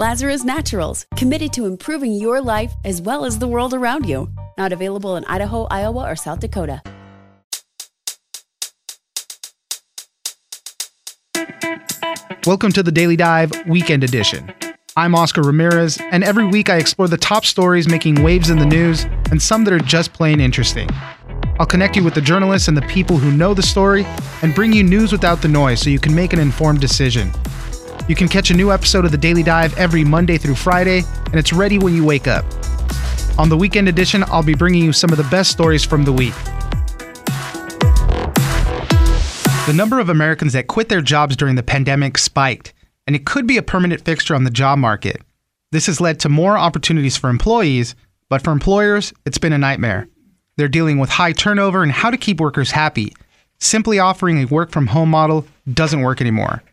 Lazarus Naturals, committed to improving your life as well as the world around you. Not available in Idaho, Iowa, or South Dakota. Welcome to the Daily Dive Weekend Edition. I'm Oscar Ramirez, and every week I explore the top stories making waves in the news and some that are just plain interesting. I'll connect you with the journalists and the people who know the story and bring you news without the noise so you can make an informed decision. You can catch a new episode of the Daily Dive every Monday through Friday, and it's ready when you wake up. On the Weekend Edition, I'll be bringing you some of the best stories from the week. The number of Americans that quit their jobs during the pandemic spiked, and it could be a permanent fixture on the job market. This has led to more opportunities for employees, but for employers, it's been a nightmare. They're dealing with high turnover and how to keep workers happy. Simply offering a work from home model doesn't work anymore.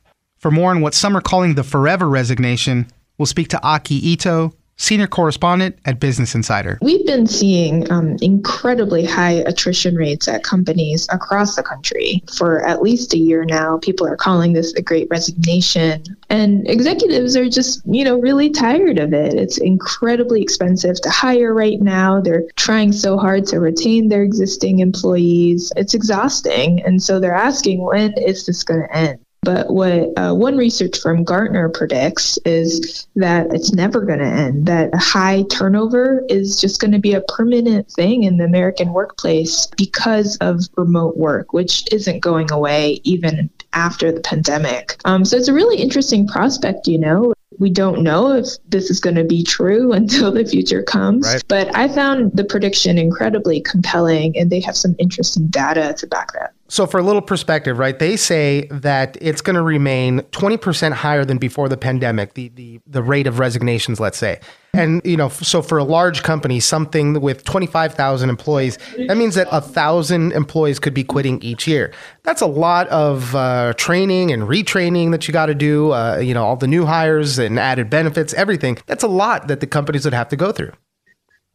For more on what some are calling the forever resignation, we'll speak to Aki Ito, senior correspondent at Business Insider. We've been seeing um, incredibly high attrition rates at companies across the country for at least a year now. People are calling this the great resignation. And executives are just, you know, really tired of it. It's incredibly expensive to hire right now. They're trying so hard to retain their existing employees. It's exhausting. And so they're asking, when is this going to end? But what uh, one research firm Gartner predicts is that it's never going to end, that a high turnover is just going to be a permanent thing in the American workplace because of remote work, which isn't going away even after the pandemic. Um, so it's a really interesting prospect, you know we don't know if this is going to be true until the future comes. Right. But I found the prediction incredibly compelling, and they have some interesting data to back that. So, for a little perspective, right, they say that it's going to remain 20% higher than before the pandemic, the, the, the rate of resignations, let's say. And, you know, so for a large company, something with 25,000 employees, that means that a thousand employees could be quitting each year. That's a lot of uh, training and retraining that you got to do, uh, you know, all the new hires and added benefits, everything. That's a lot that the companies would have to go through.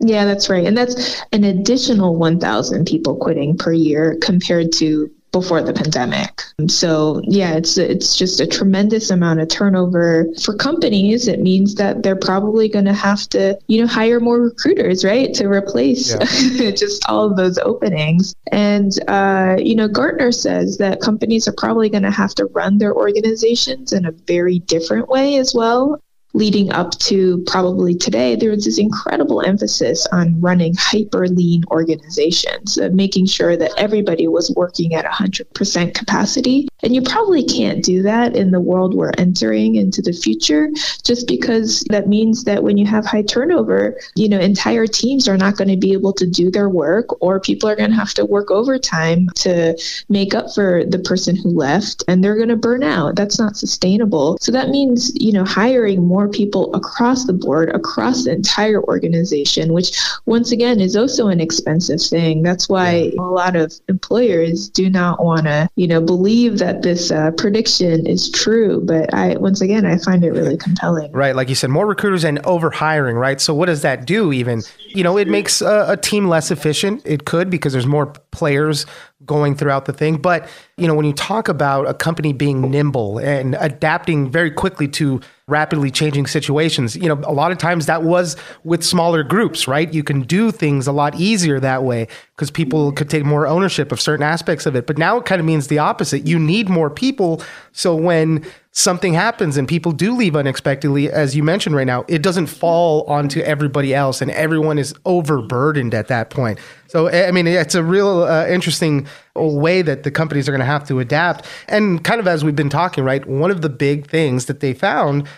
Yeah, that's right. And that's an additional 1,000 people quitting per year compared to before the pandemic. So yeah, it's it's just a tremendous amount of turnover for companies. It means that they're probably going to have to, you know, hire more recruiters, right, to replace yeah. just all of those openings. And uh, you know, Gartner says that companies are probably going to have to run their organizations in a very different way as well leading up to probably today, there was this incredible emphasis on running hyper lean organizations, uh, making sure that everybody was working at 100% capacity. And you probably can't do that in the world we're entering into the future, just because that means that when you have high turnover, you know, entire teams are not going to be able to do their work, or people are going to have to work overtime to make up for the person who left, and they're going to burn out. That's not sustainable. So that means, you know, hiring more more people across the board, across the entire organization, which once again is also an expensive thing. That's why a lot of employers do not want to, you know, believe that this uh, prediction is true. But I, once again, I find it really compelling. Right, like you said, more recruiters and over hiring. Right. So what does that do? Even, you know, it makes a, a team less efficient. It could because there's more players going throughout the thing. But, you know, when you talk about a company being nimble and adapting very quickly to rapidly changing situations, you know, a lot of times that was with smaller groups, right? You can do things a lot easier that way because people could take more ownership of certain aspects of it. But now it kind of means the opposite. You need more people. So when something happens and people do leave unexpectedly, as you mentioned right now, it doesn't fall onto everybody else and everyone is overburdened at that point. So, I mean, it's a real uh, interesting way that the companies are going to have to adapt. And kind of as we've been talking, right, one of the big things that they found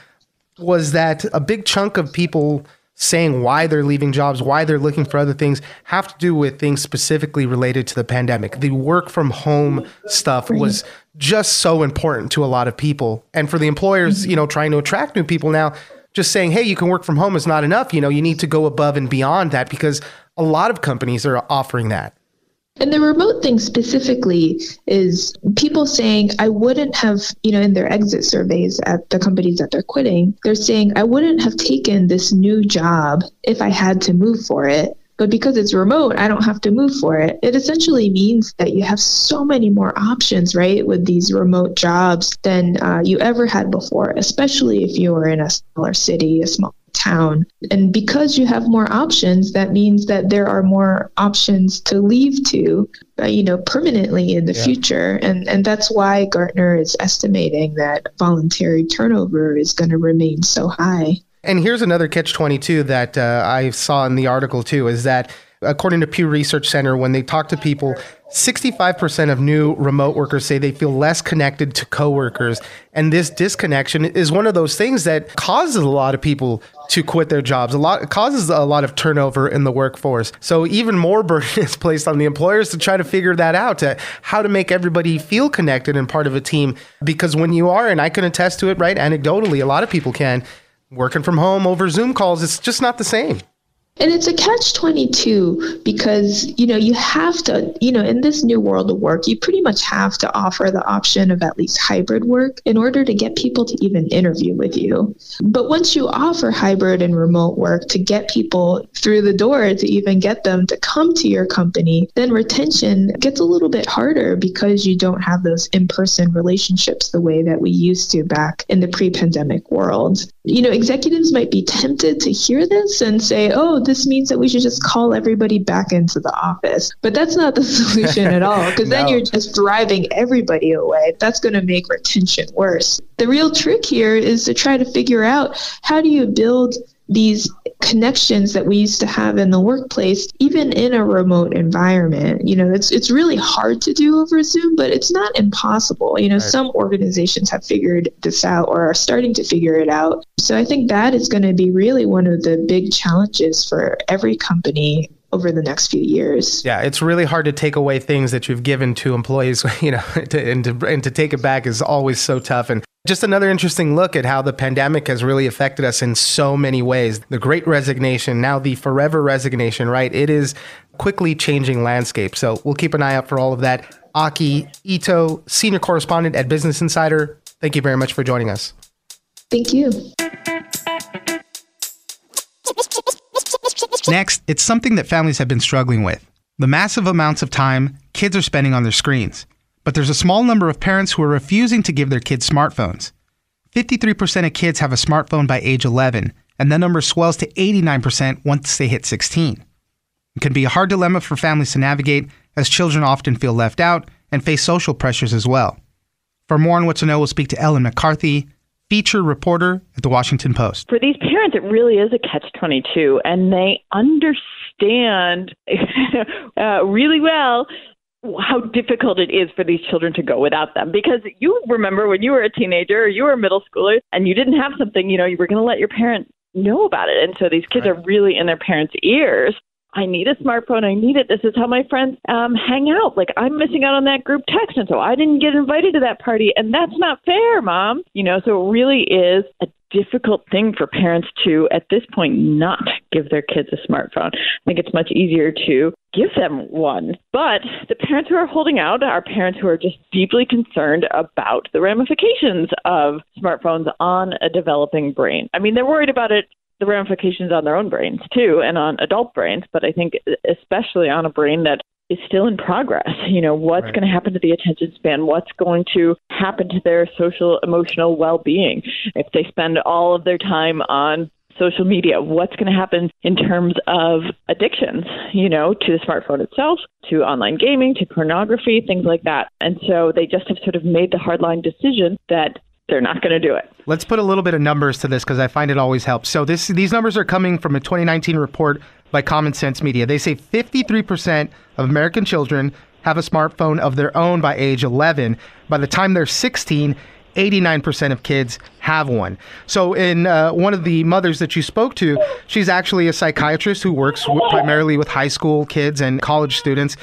was that a big chunk of people saying why they're leaving jobs, why they're looking for other things, have to do with things specifically related to the pandemic. The work from home stuff was just so important to a lot of people. And for the employers, mm-hmm. you know, trying to attract new people now, just saying, hey, you can work from home is not enough. You know, you need to go above and beyond that because a lot of companies are offering that. And the remote thing specifically is people saying, I wouldn't have, you know, in their exit surveys at the companies that they're quitting, they're saying, I wouldn't have taken this new job if I had to move for it. But because it's remote, I don't have to move for it. It essentially means that you have so many more options, right, with these remote jobs than uh, you ever had before, especially if you were in a smaller city, a small town. And because you have more options, that means that there are more options to leave to, uh, you know, permanently in the yeah. future. And and that's why Gartner is estimating that voluntary turnover is going to remain so high. And here's another catch 22 that uh, I saw in the article too is that according to Pew Research Center, when they talk to people, 65% of new remote workers say they feel less connected to coworkers. And this disconnection is one of those things that causes a lot of people to quit their jobs. A lot causes a lot of turnover in the workforce. So even more burden is placed on the employers to try to figure that out, to how to make everybody feel connected and part of a team. Because when you are, and I can attest to it, right, anecdotally, a lot of people can, working from home over Zoom calls, it's just not the same. And it's a catch 22 because, you know, you have to, you know, in this new world of work, you pretty much have to offer the option of at least hybrid work in order to get people to even interview with you. But once you offer hybrid and remote work to get people through the door to even get them to come to your company, then retention gets a little bit harder because you don't have those in person relationships the way that we used to back in the pre pandemic world. You know, executives might be tempted to hear this and say, oh, this means that we should just call everybody back into the office. But that's not the solution at all, because no. then you're just driving everybody away. That's going to make retention worse. The real trick here is to try to figure out how do you build these connections that we used to have in the workplace, even in a remote environment. You know, it's it's really hard to do over Zoom, but it's not impossible. You know, right. some organizations have figured this out or are starting to figure it out. So I think that is going to be really one of the big challenges for every company over the next few years. Yeah, it's really hard to take away things that you've given to employees, you know, to, and to and to take it back is always so tough. And just another interesting look at how the pandemic has really affected us in so many ways. The great resignation, now the forever resignation, right? It is quickly changing landscape. So we'll keep an eye out for all of that. Aki Ito, senior correspondent at Business Insider, thank you very much for joining us. Thank you. Next, it's something that families have been struggling with the massive amounts of time kids are spending on their screens but there's a small number of parents who are refusing to give their kids smartphones. 53% of kids have a smartphone by age 11, and that number swells to 89% once they hit 16. It can be a hard dilemma for families to navigate, as children often feel left out and face social pressures as well. For more on what to know, we'll speak to Ellen McCarthy, feature reporter at the Washington Post. For these parents, it really is a catch 22, and they understand uh, really well how difficult it is for these children to go without them because you remember when you were a teenager or you were a middle schooler and you didn't have something you know you were going to let your parent know about it and so these kids right. are really in their parents ears I need a smartphone. I need it. This is how my friends um, hang out. Like I'm missing out on that group text, and so I didn't get invited to that party, and that's not fair, mom. You know, so it really is a difficult thing for parents to, at this point, not give their kids a smartphone. I think it's much easier to give them one. But the parents who are holding out are parents who are just deeply concerned about the ramifications of smartphones on a developing brain. I mean, they're worried about it the ramifications on their own brains too and on adult brains but i think especially on a brain that is still in progress. You know, what's right. going to happen to the attention span? What's going to happen to their social emotional well-being if they spend all of their time on social media? What's going to happen in terms of addictions, you know, to the smartphone itself, to online gaming, to pornography, things like that. And so they just have sort of made the hardline decision that they're not going to do it. Let's put a little bit of numbers to this because I find it always helps. So this these numbers are coming from a 2019 report by Common Sense Media. They say 53% of American children have a smartphone of their own by age 11. By the time they're 16, 89% of kids have one. So, in uh, one of the mothers that you spoke to, she's actually a psychiatrist who works w- primarily with high school kids and college students.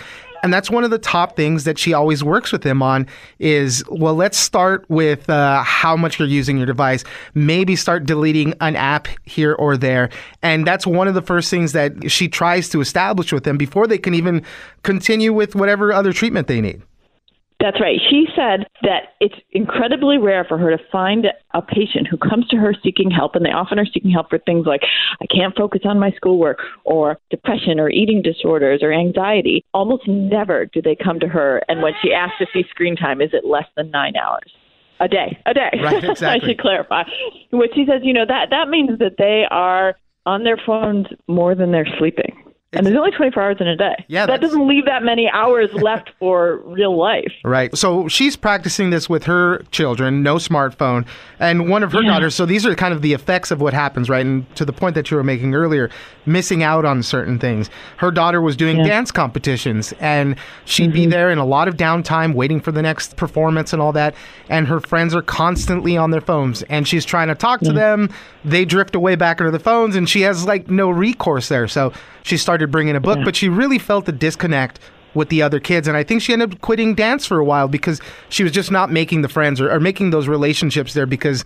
And that's one of the top things that she always works with them on is, well, let's start with uh, how much you're using your device. Maybe start deleting an app here or there. And that's one of the first things that she tries to establish with them before they can even continue with whatever other treatment they need. That's right. She said that it's incredibly rare for her to find a patient who comes to her seeking help, and they often are seeking help for things like, I can't focus on my schoolwork, or depression, or eating disorders, or anxiety. Almost never do they come to her, and when she asks to see screen time, is it less than nine hours? A day, a day. Right, exactly. I should clarify. Which she says, you know, that that means that they are on their phones more than they're sleeping. And there's only 24 hours in a day. Yeah, that doesn't leave that many hours left for real life. Right. So she's practicing this with her children, no smartphone, and one of her daughters. So these are kind of the effects of what happens, right? And to the point that you were making earlier, missing out on certain things. Her daughter was doing dance competitions, and she'd be mm-hmm. there in a lot of downtime, waiting for the next performance and all that. And her friends are constantly on their phones, and she's trying to talk to them. They drift away back into the phones, and she has like no recourse there. So she started bringing a book, but she really felt the disconnect with the other kids. And I think she ended up quitting dance for a while because she was just not making the friends or, or making those relationships there because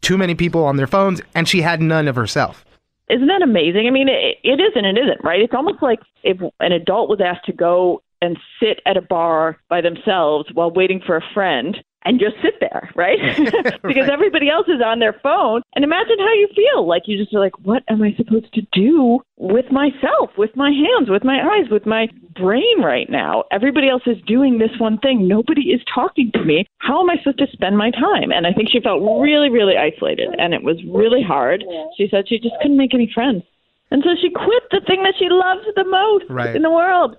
too many people on their phones and she had none of herself. Isn't that amazing? I mean, it, it is and it isn't, right? It's almost like if an adult was asked to go and sit at a bar by themselves while waiting for a friend and just sit there, right? because everybody else is on their phone. And imagine how you feel. Like you just are like, what am I supposed to do with myself, with my hands, with my eyes, with my brain right now? Everybody else is doing this one thing. Nobody is talking to me. How am I supposed to spend my time? And I think she felt really, really isolated and it was really hard. She said she just couldn't make any friends. And so she quit the thing that she loves the most Right. in the world.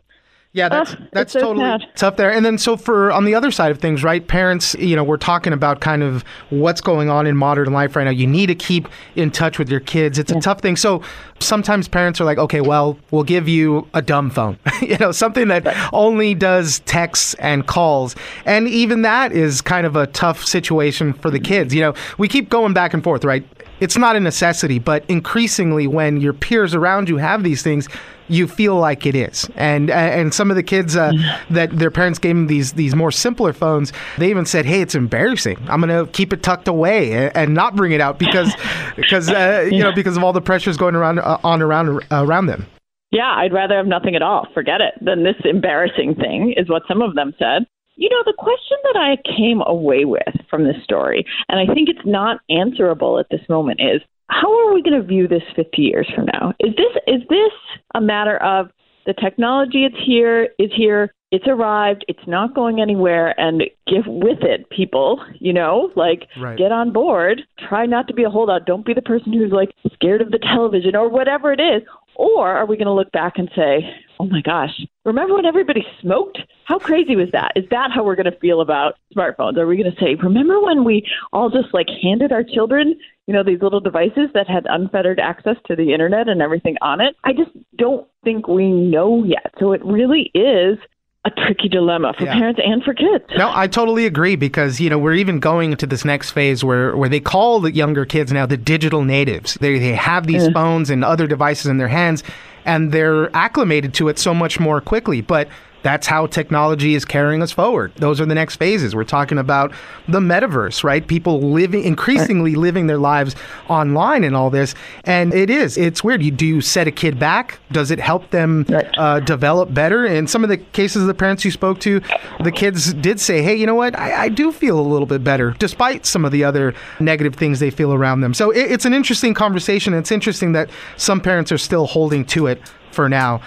Yeah, that's that's so totally sad. tough there. And then so for on the other side of things, right? Parents, you know, we're talking about kind of what's going on in modern life right now. You need to keep in touch with your kids. It's a tough thing. So sometimes parents are like, okay, well, we'll give you a dumb phone, you know, something that only does texts and calls. And even that is kind of a tough situation for the mm. kids. You know, we keep going back and forth, right? It's not a necessity, but increasingly when your peers around you have these things, you feel like it is. And and some of the kids uh, that their parents gave them these these more simpler phones, they even said, "Hey, it's embarrassing. I'm gonna keep it tucked away and, and not bring it out because because uh, you know because of all the pressures going around uh, on around around them." Yeah, I'd rather have nothing at all. Forget it. Than this embarrassing thing, is what some of them said. You know, the question that I came away with from this story, and I think it's not answerable at this moment, is how are we going to view this 50 years from now? Is this is this a matter of the technology it's here is here, it's arrived, it's not going anywhere, and give with it, people. You know, like Right. get on board. Try not to be a holdout. Don't be the person who's like scared of the television or whatever it is. Or are we going to look back and say, oh my gosh, remember when everybody smoked? How crazy was that? Is that how we're going to feel about smartphones? Are we going to say, remember when we all just like handed our children, you know, these little devices that had unfettered access to the internet and everything on it? I just don't think we know yet. So it really is a tricky dilemma for Yeah. parents and for kids. No, I totally agree because you know we're even going into this next phase where where they call the younger kids now the digital natives. They they have these mm. phones and other devices in their hands, and they're acclimated to it so much more quickly. But that's how technology is carrying us forward. Those are the next phases. We're talking about the metaverse, right? People living increasingly living their lives online and all this. And it is. It's weird. You do you set a kid back? Does it help them uh, develop better? In some of the cases of the parents you spoke to, the kids did say, "Hey, you know what? I, I do feel a little bit better, despite some of the other negative things they feel around them." So it, it's an interesting conversation. It's interesting that some parents are still holding to it for now.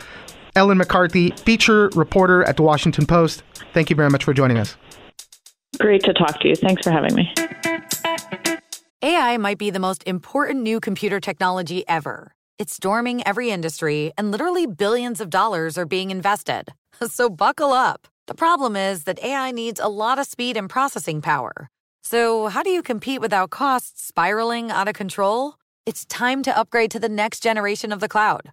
Ellen McCarthy, feature reporter at the Washington Post. Thank you very much for joining us. Great to talk to you. Thanks for having me. AI might be the most important new computer technology ever. It's storming every industry, and literally billions of dollars are being invested. So buckle up. The problem is that AI needs a lot of speed and processing power. So, how do you compete without costs spiraling out of control? It's time to upgrade to the next generation of the cloud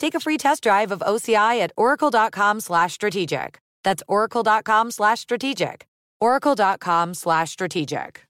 take a free test drive of OCI at oracle.com slash strategic. That's oracle.com slash strategic. oracle.com slash strategic.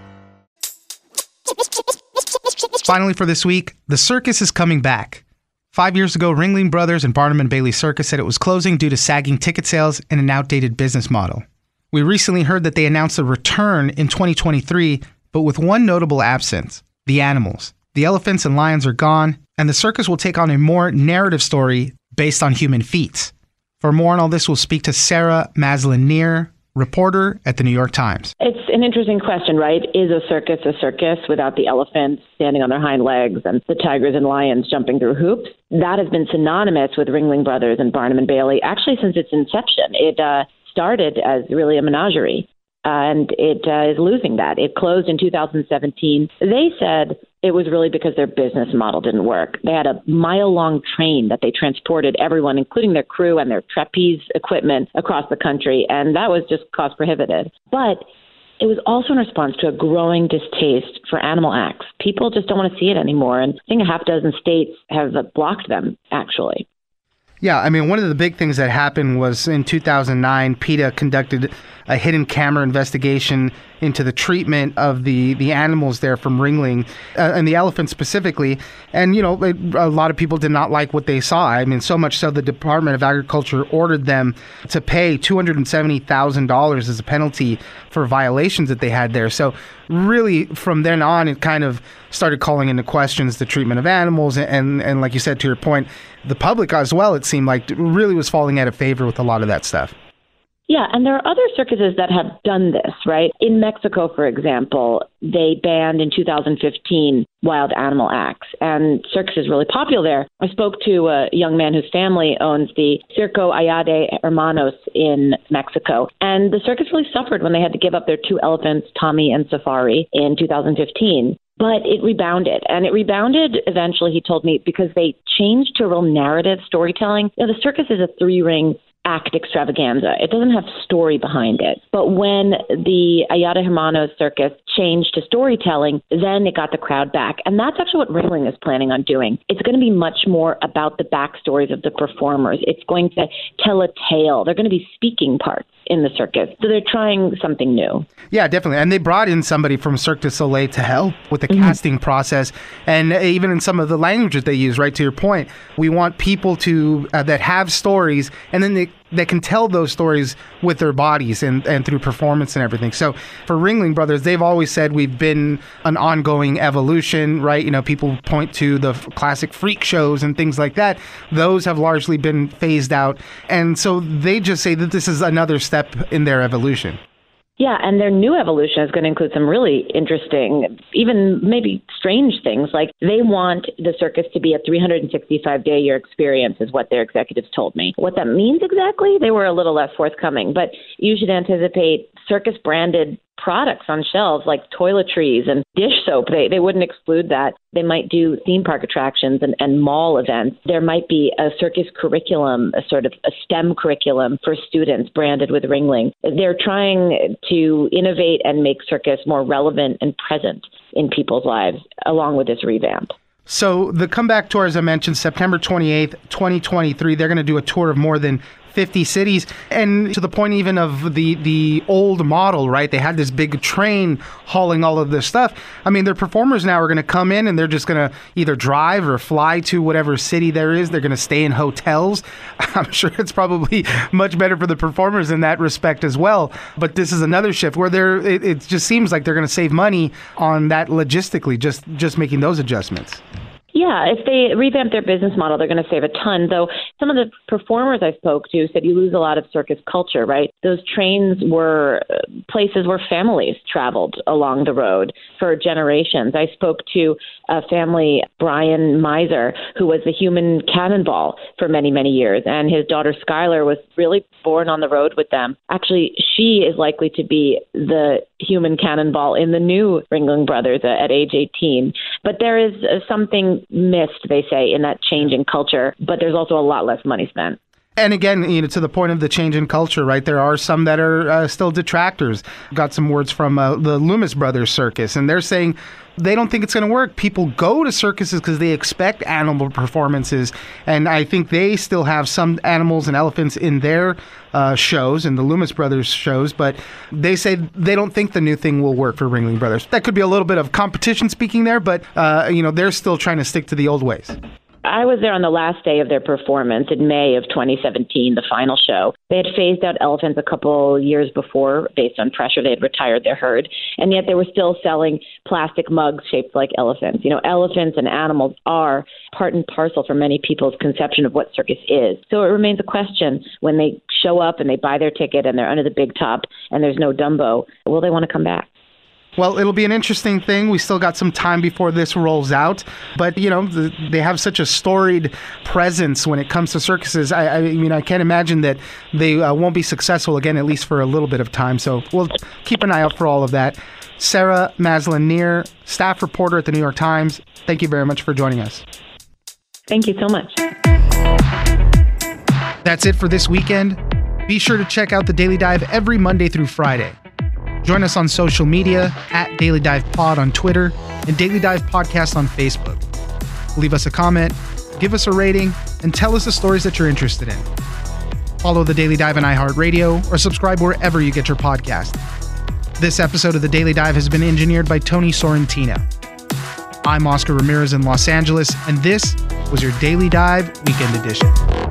Finally, for this week, the circus is coming back. Five years ago, Ringling Brothers and Barnum and Bailey Circus said it was closing due to sagging ticket sales and an outdated business model. We recently heard that they announced a return in 2023, but with one notable absence the animals. The elephants and lions are gone, and the circus will take on a more narrative story based on human feats. For more on all this, we'll speak to Sarah Maslin-Nir, reporter at the New York Times. It's an interesting question, right? Is a circus a circus without the elephants standing on their hind legs and the tigers and lions jumping through hoops? That has been synonymous with Ringling Brothers and Barnum and Bailey actually since its inception. It uh, started as really a menagerie. Uh, and it uh, is losing that. It closed in 2017. They said it was really because their business model didn't work. They had a mile long train that they transported everyone, including their crew and their trapeze equipment, across the country, and that was just cost prohibitive. But it was also in response to a growing distaste for animal acts. People just don't want to see it anymore, and I think a half dozen states have blocked them, actually. Yeah, I mean, one of the big things that happened was in 2009, PETA conducted a hidden camera investigation into the treatment of the, the animals there from Ringling uh, and the elephants specifically. And, you know, it, a lot of people did not like what they saw. I mean, so much so the Department of Agriculture ordered them to pay $270,000 as a penalty for violations that they had there. So, really, from then on, it kind of started calling into questions the treatment of animals. And, and, like you said, to your point, the public as well, it seemed like really was falling out of favor with a lot of that stuff. Yeah, and there are other circuses that have done this, right? In Mexico, for example, they banned in 2015 wild animal acts, and circus is really popular there. I spoke to a young man whose family owns the Circo Atayde Hermanos in Mexico, and the circus really suffered when they had to give up their two elephants, Tommy and Safari, in 2015 but it rebounded. And it rebounded eventually, he told me, because they changed to a real narrative storytelling. You know, the circus is a three ring act extravaganza. It doesn't have story behind it. But when the Atayde Hermanos circus changed to storytelling, then it got the crowd back. And that's actually what Ringling is planning on doing. It's going to be much more about the backstories of the performers. It's going to tell a tale. They're going to be speaking parts in the circus. So they're trying something new. Yeah, definitely. And they brought in somebody from Cirque du Soleil to help with the mm-hmm. casting process and even in some of the languages they use, right to your point. We want people to uh, that have stories and then they that can tell those stories with their bodies and, and through performance and everything. So for Ringling Brothers, they've always said we've been an ongoing evolution, right? You know, people point to the classic freak shows and things like that. Those have largely been phased out. And so they just say that this is another step in their evolution. Yeah, and their new evolution is going to include some really interesting, even maybe strange things. Like they want the circus to be a 365 day year experience, is what their executives told me. What that means exactly, they were a little less forthcoming, but you should anticipate circus branded products on shelves like toiletries and dish soap. They, they wouldn't exclude that. They might do theme park attractions and, and mall events. There might be a circus curriculum, a sort of a STEM curriculum for students branded with Ringling. They're trying to innovate and make circus more relevant and present in people's lives along with this revamp. So the comeback tour, as I mentioned, September 28th, 2023, they're going to do a tour of more than 50 cities and to the point even of the the old model right? They had this big train hauling all of this stuff. I mean their performers now are going to come in and they're just going to either drive or fly to whatever city there is. They're going to stay in hotels. I'm sure it's probably much better for the performers in that respect as well. But this is another shift where they're it, it just seems like they're going to save money on that logistically just just making those adjustments yeah, if they revamp their business model, they're going to save a ton. Though some of the performers I spoke to said you lose a lot of circus culture, right? Those trains were places where families traveled along the road for generations. I spoke to a family, Brian Miser, who was the human cannonball for many, many years, and his daughter Skylar was really born on the road with them. Actually, she is likely to be the human cannonball in the new Ringling Brothers at age 18. But there is uh, something missed, they say, in that change in culture, but there's also a lot less money spent. And again, you know, to the point of the change in culture, right? There are some that are uh, still detractors. Got some words from uh, the Loomis Brothers Circus, and they're saying they don't think it's going to work. People go to circuses because they expect animal performances, and I think they still have some animals and elephants in their uh, shows and the Loomis Brothers shows, but they say they don't think the new thing will work for Ringling Brothers. That could be a little bit of competition speaking there, but uh, you know they're still trying to stick to the old ways. I was there on the last day of their performance in May of 2017, the final show. They had phased out elephants a couple years before based on pressure. They had retired their herd, and yet they were still selling plastic mugs shaped like elephants. You know, elephants and animals are part and parcel for many people's conception of what circus is. So it remains a question when they show up and they buy their ticket and they're under the big top and there's no Dumbo, will they want to come back? Well, it'll be an interesting thing. We still got some time before this rolls out, but you know the, they have such a storied presence when it comes to circuses. I, I mean, I can't imagine that they uh, won't be successful again, at least for a little bit of time. So we'll keep an eye out for all of that. Sarah Maslin Nir, staff reporter at the New York Times. Thank you very much for joining us. Thank you so much. That's it for this weekend. Be sure to check out the Daily Dive every Monday through Friday. Join us on social media at Daily Dive Pod on Twitter and Daily Dive Podcast on Facebook. Leave us a comment, give us a rating, and tell us the stories that you're interested in. Follow the Daily Dive on iHeartRadio or subscribe wherever you get your podcast. This episode of the Daily Dive has been engineered by Tony Sorrentino. I'm Oscar Ramirez in Los Angeles, and this was your Daily Dive Weekend Edition.